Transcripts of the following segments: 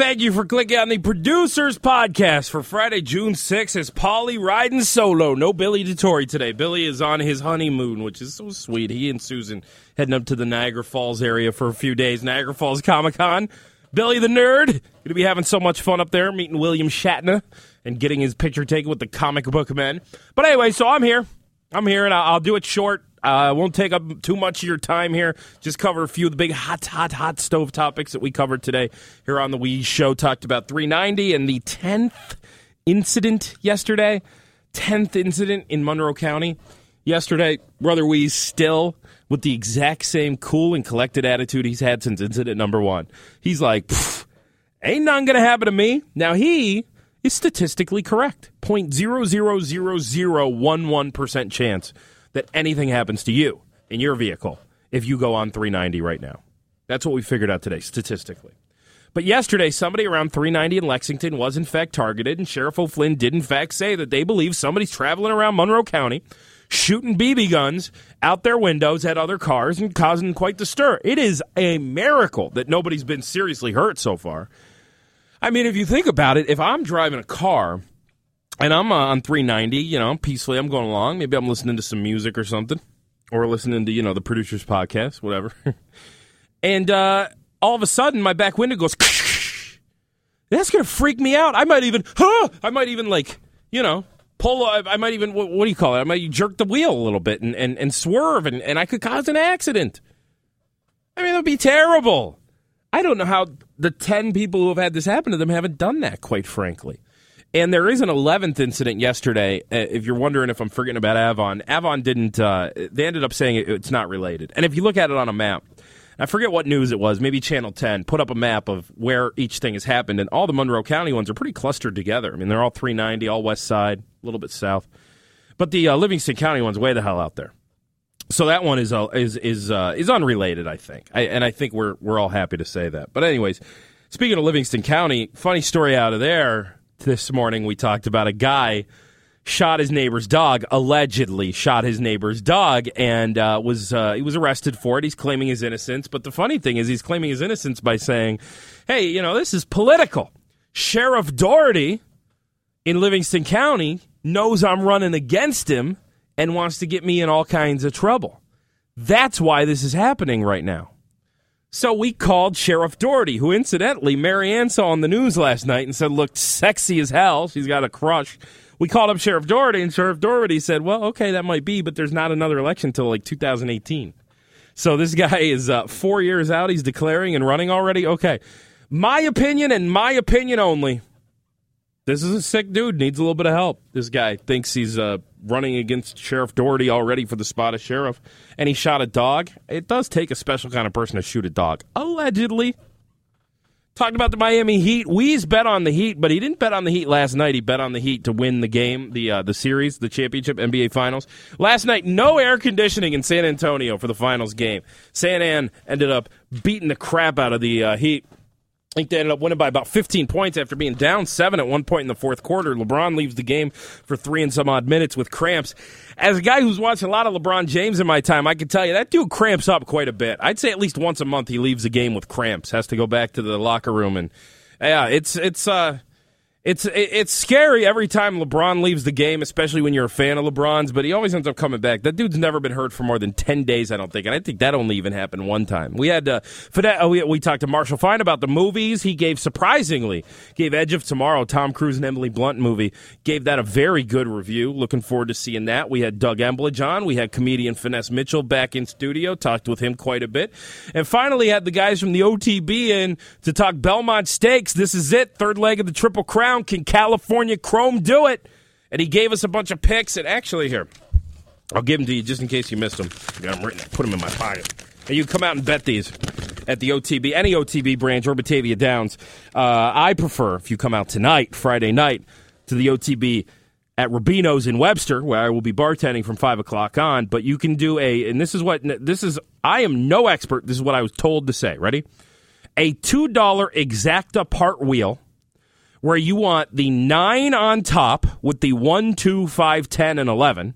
Thank you for clicking on the Producers Podcast for Friday, June 6th. As Pauly riding solo. No Billy DeTore today. Billy is on his honeymoon, which is so sweet. He and Susan heading up to the Niagara Falls area for a few days. Niagara Falls Comic Con. Billy the Nerd. Going to be having so much fun up there, meeting William Shatner and getting his picture taken with the comic book men. But anyway, so I'm here. I'm here, and I'll do it short. Uh, I won't take up too much of your time here. Just cover a few of the big hot, hot, hot stove topics that we covered today here on the Wease Show. Talked about 390 and the 10th incident yesterday. 10th incident in Monroe County. Yesterday, Brother Wease still with the exact same cool and collected attitude he's had since incident number one. He's like, ain't nothing going to happen to me. Now, he is statistically correct. 0.00011% chance that anything happens to you in your vehicle if you go on 390 right now. That's what we figured out today, statistically. But yesterday, somebody around 390 in Lexington was in fact targeted, and Sheriff O'Flynn did in fact say that they believe somebody's traveling around Monroe County shooting BB guns out their windows at other cars and causing quite the stir. It is a miracle that nobody's been seriously hurt so far. I mean, if you think about it, if I'm driving a car and I'm uh, on 390, you know, peacefully, I'm going along. Maybe I'm listening to some music or something, or listening to you know the producers podcast, whatever. and uh, all of a sudden, my back window goes. That's gonna freak me out. I might even, huh? I might even like, you know, pull. I might even, what, what, do you call it? I might jerk the wheel a little bit and and, and swerve, and, and I could cause an accident. I mean, it would be terrible. I don't know how the 10 people who have had this happen to them haven't done that, quite frankly. And there is an 11th incident yesterday. Uh, if you're wondering if I'm forgetting about Avon, Avon didn't, uh, they ended up saying it's not related. And if you look at it on a map, I forget what news it was, maybe Channel 10, put up a map of where each thing has happened. And all the Monroe County ones are pretty clustered together. I mean, they're all 390, all west side, a little bit south. But the uh, Livingston County one's way the hell out there. So that one is uh, is is uh, is unrelated, I think, I, and I think we're we're all happy to say that. But anyways, speaking of Livingston County, funny story out of there this morning. We talked about a guy shot his neighbor's dog, allegedly shot his neighbor's dog, and uh, was uh, he was arrested for it. He's claiming his innocence, but the funny thing is, he's claiming his innocence by saying, "Hey, you know, this is political." Sheriff Doherty in Livingston County knows I'm running against him and wants to get me in all kinds of trouble. That's why this is happening right now. So we called Sheriff Doherty, who incidentally Marianne saw on the news last night and said looked sexy as hell. She's got a crush. We called up Sheriff Doherty, and Sheriff Doherty said, "Well, okay, that might be, but there's not another election until like 2018." So this guy is uh, four years out. He's declaring and running already. Okay, my opinion and my opinion only. This is a sick dude. Needs a little bit of help. This guy thinks he's uh, running against Sheriff Doherty already for the spot of sheriff, and he shot a dog. It does take a special kind of person to shoot a dog. Allegedly. Talked about the Miami Heat. Wease bet on the Heat, but he didn't bet on the Heat last night. He bet on the Heat to win the game, the uh, the series, the championship NBA Finals. Last night, no air conditioning in San Antonio for the finals game. San An ended up beating the crap out of the uh, Heat. I think they ended up winning by about 15 points after being down seven at one point in the fourth quarter. LeBron leaves the game for three and some odd minutes with cramps. As a guy who's watched a lot of LeBron James in my time, I can tell you that dude cramps up quite a bit. I'd say at least once a month he leaves the game with cramps, has to go back to the locker room, and yeah, it's it's uh it's it's scary every time LeBron leaves the game, especially when you're a fan of LeBron's. But he always ends up coming back. That dude's never been hurt for more than ten days, I don't think. And I think that only even happened one time. We had uh, uh, we, we talked to Marshall Fine about the movies. He gave surprisingly gave Edge of Tomorrow, Tom Cruise and Emily Blunt movie, gave that a very good review. Looking forward to seeing that. We had Doug Emblidge on. We had comedian Finesse Mitchell back in studio. Talked with him quite a bit, and finally had the guys from the OTB in to talk Belmont Stakes. This is it, third leg of the Triple Crown. Can California Chrome do it? And he gave us a bunch of picks. And actually, here, I'll give them to you just in case you missed them. I got them written. Put them in my pocket. And you come out and bet these. at the OTB, any OTB branch or Batavia Downs. Uh, I prefer if you come out tonight, Friday night, to the OTB at Rubino's in Webster, where I will be bartending from five o'clock on. But you can do a, and this is what this is. I am no expert. This is what I was told to say. Ready? A two dollar exacta part wheel, where you want the nine on top with the one, two, five, ten, and eleven.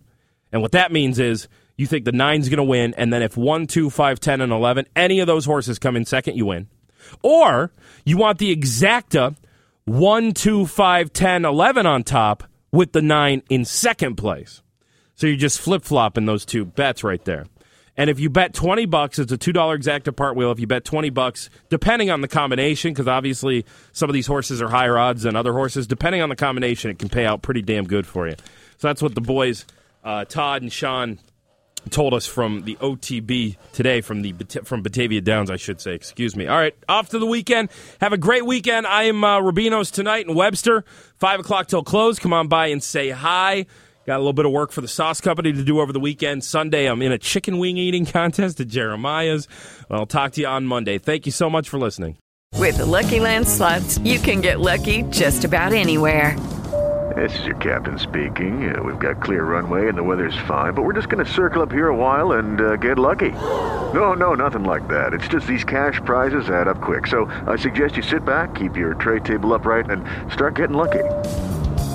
And what that means is you think the nine's going to win, and then if one, two, five, ten, and eleven, any of those horses come in second, you win. Or you want the exacta one, two, five, ten, eleven on top with the nine in second place. So you're just flip flopping those two bets right there. And if you bet 20 bucks, it's a $2 exacta part wheel. If you bet 20 bucks, depending on the combination, because obviously some of these horses are higher odds than other horses, depending on the combination, it can pay out pretty damn good for you. So that's what the boys, uh, Todd and Sean, told us from the OTB today, from the from Batavia Downs, I should say. Excuse me. All right, off to the weekend. Have a great weekend. I am uh, Rubino's tonight in Webster, five o'clock till close. Come on by and say hi. Got a little bit of work for the sauce company to do over the weekend. Sunday, I'm in a chicken wing eating contest at Jeremiah's. I'll talk to you on Monday. Thank you so much for listening. With the Lucky Land slots, you can get lucky just about anywhere. This is your captain speaking. Uh, we've got clear runway and the weather's fine, but we're just going to circle up here a while and uh, get lucky. No, no, nothing like that. It's just these cash prizes add up quick. So I suggest you sit back, keep your tray table upright, and start getting lucky.